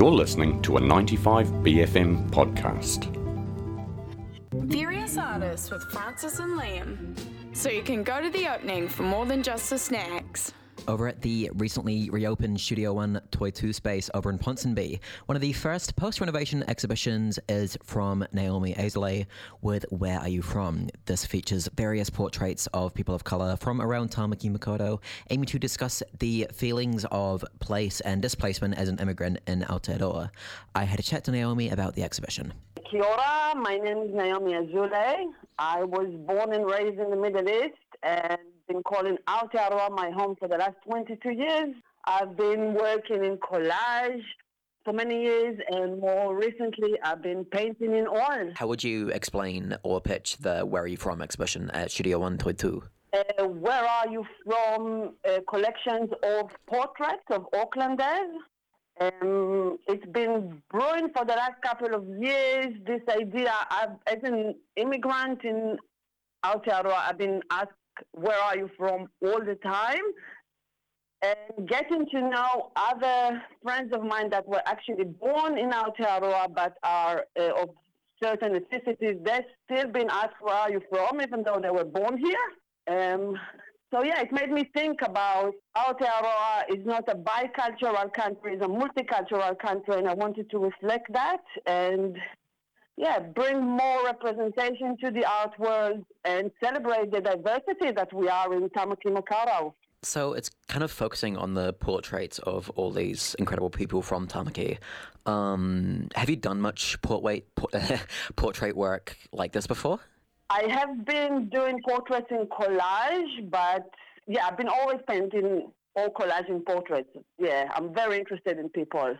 You're listening to a 95BFM podcast. Various artists with Francis and Liam. So you can go to the opening for more than just the snacks. Over at the recently reopened Studio One Toi Tū space over in Ponsonby, one of the first post renovation exhibitions is from Naomi Azoulay with Where Are You From? This features various portraits of people of colour from around Tamaki Makaurau, aiming to discuss the feelings of place and displacement as an immigrant in Aotearoa. I had a chat to Naomi about the exhibition. Kia ora, my name is Naomi Azoulay. I was born and raised in the Middle East and been calling Aotearoa my home for the last 22 years. I've been working in collage for many years and more recently I've been painting in oil. How would you explain or pitch the Where Are You From exhibition at Studio One Toi Tū? Uh, where are you from? Uh, collections of portraits of Aucklanders. Um, it's been brewing for the last couple of years. This idea, I've, as an immigrant in Aotearoa, I've been asked, where are you from all the time? And getting to know other friends of mine that were actually born in Aotearoa but are uh, of certain ethnicities, they've still been asked, where are you from, even though they were born here. Um, so yeah, it made me think about Aotearoa is not a bicultural country, it's a multicultural country, and I wanted to reflect that and yeah, bring more representation to the art world and celebrate the diversity that we are in Tamaki Makaurau. So it's kind of focusing on the portraits of all these incredible people from Tamaki. Um, have you done much portrait portrait work like this before? I have been doing portraits in collage, but yeah, I've been always painting all collage and portraits. Yeah, I'm very interested in people.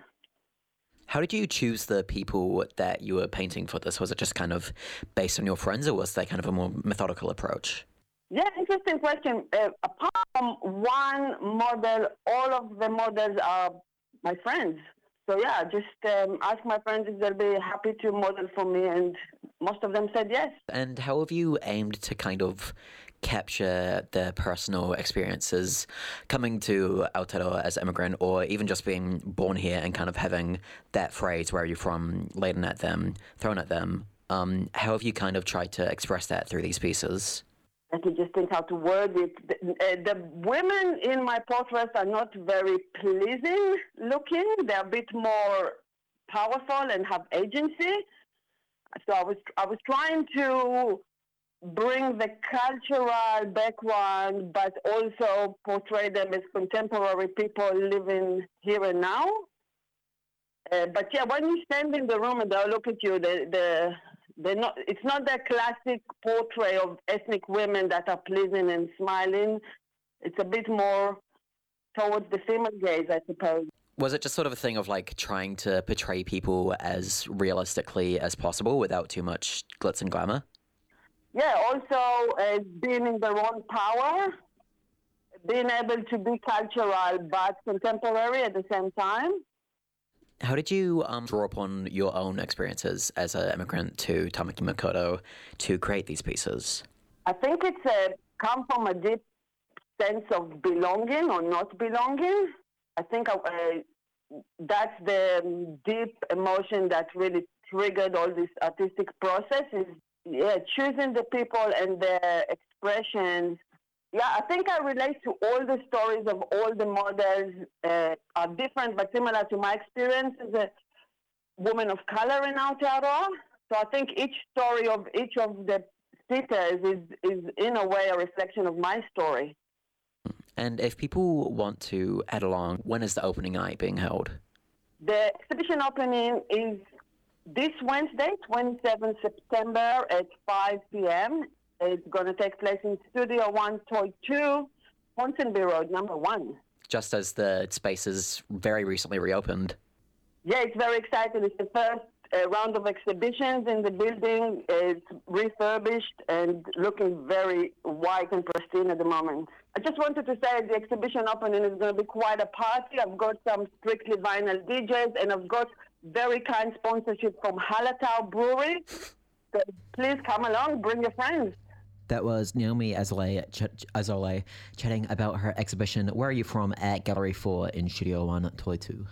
How did you choose the people that you were painting for this? Was it just kind of based on your friends, or was there kind of a more methodical approach? Yeah, interesting question. Uh, apart from one model, all of the models are my friends. So yeah, just um, ask my friends if they'll be happy to model for me, and most of them said yes. And how have you aimed to kind of capture the personal experiences coming to Aotearoa as an immigrant, or even just being born here and kind of having that phrase "Where are you from?" laid at them, thrown at them? Um, how have you kind of tried to express that through these pieces? I can just think how to word it. The, uh, the, women in my portraits are not very pleasing looking. They're a bit more powerful and have agency. So I was I was trying to bring the cultural background, but also portray them as contemporary people living here and now. Uh, but yeah, when you stand in the room and they look at you, the the they're not, it's not the classic portrait of ethnic women that are pleasing and smiling. It's a bit more towards the female gaze, I suppose. Was it just sort of a thing of like trying to portray people as realistically as possible without too much glitz and glamour? Yeah, also uh, being in their own power, being able to be cultural but contemporary at the same time. How did you um, draw upon your own experiences as an immigrant to Tamaki Makaurau to create these pieces? I think it's a, come from a deep sense of belonging or not belonging. I think uh, that's the deep emotion that really triggered all this artistic process is yeah, choosing the people and their expressions yeah, I think I relate to all the stories of all the models uh, are different but similar to my experience as a woman of color in Aotearoa. So I think each story of each of the sitters is, is in a way a reflection of my story. And if people want to add along, when is the opening night being held? The exhibition opening is this Wednesday, 27 September at 5 p.m. It's going to take place in Studio One Toi Tū, Ponsonby Road, number one. Just as the space is very recently reopened. Yeah, it's very exciting. It's the first uh, round of exhibitions in the building. It's refurbished and looking very white and pristine at the moment. I just wanted to say the exhibition opening is going to be quite a party. I've got some strictly vinyl DJs and I've got very kind sponsorship from Hallertau Brewery. So please come along, bring your friends. That was Naomi Azoulay, Ch- Azoulay chatting about her exhibition Where Are You From at Gallery 4 in Studio 1 Toi Tū.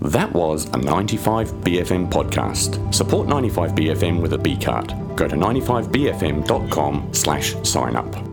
That was a 95BFM podcast. Support 95BFM with a B card. Go to 95bfm.com slash sign up.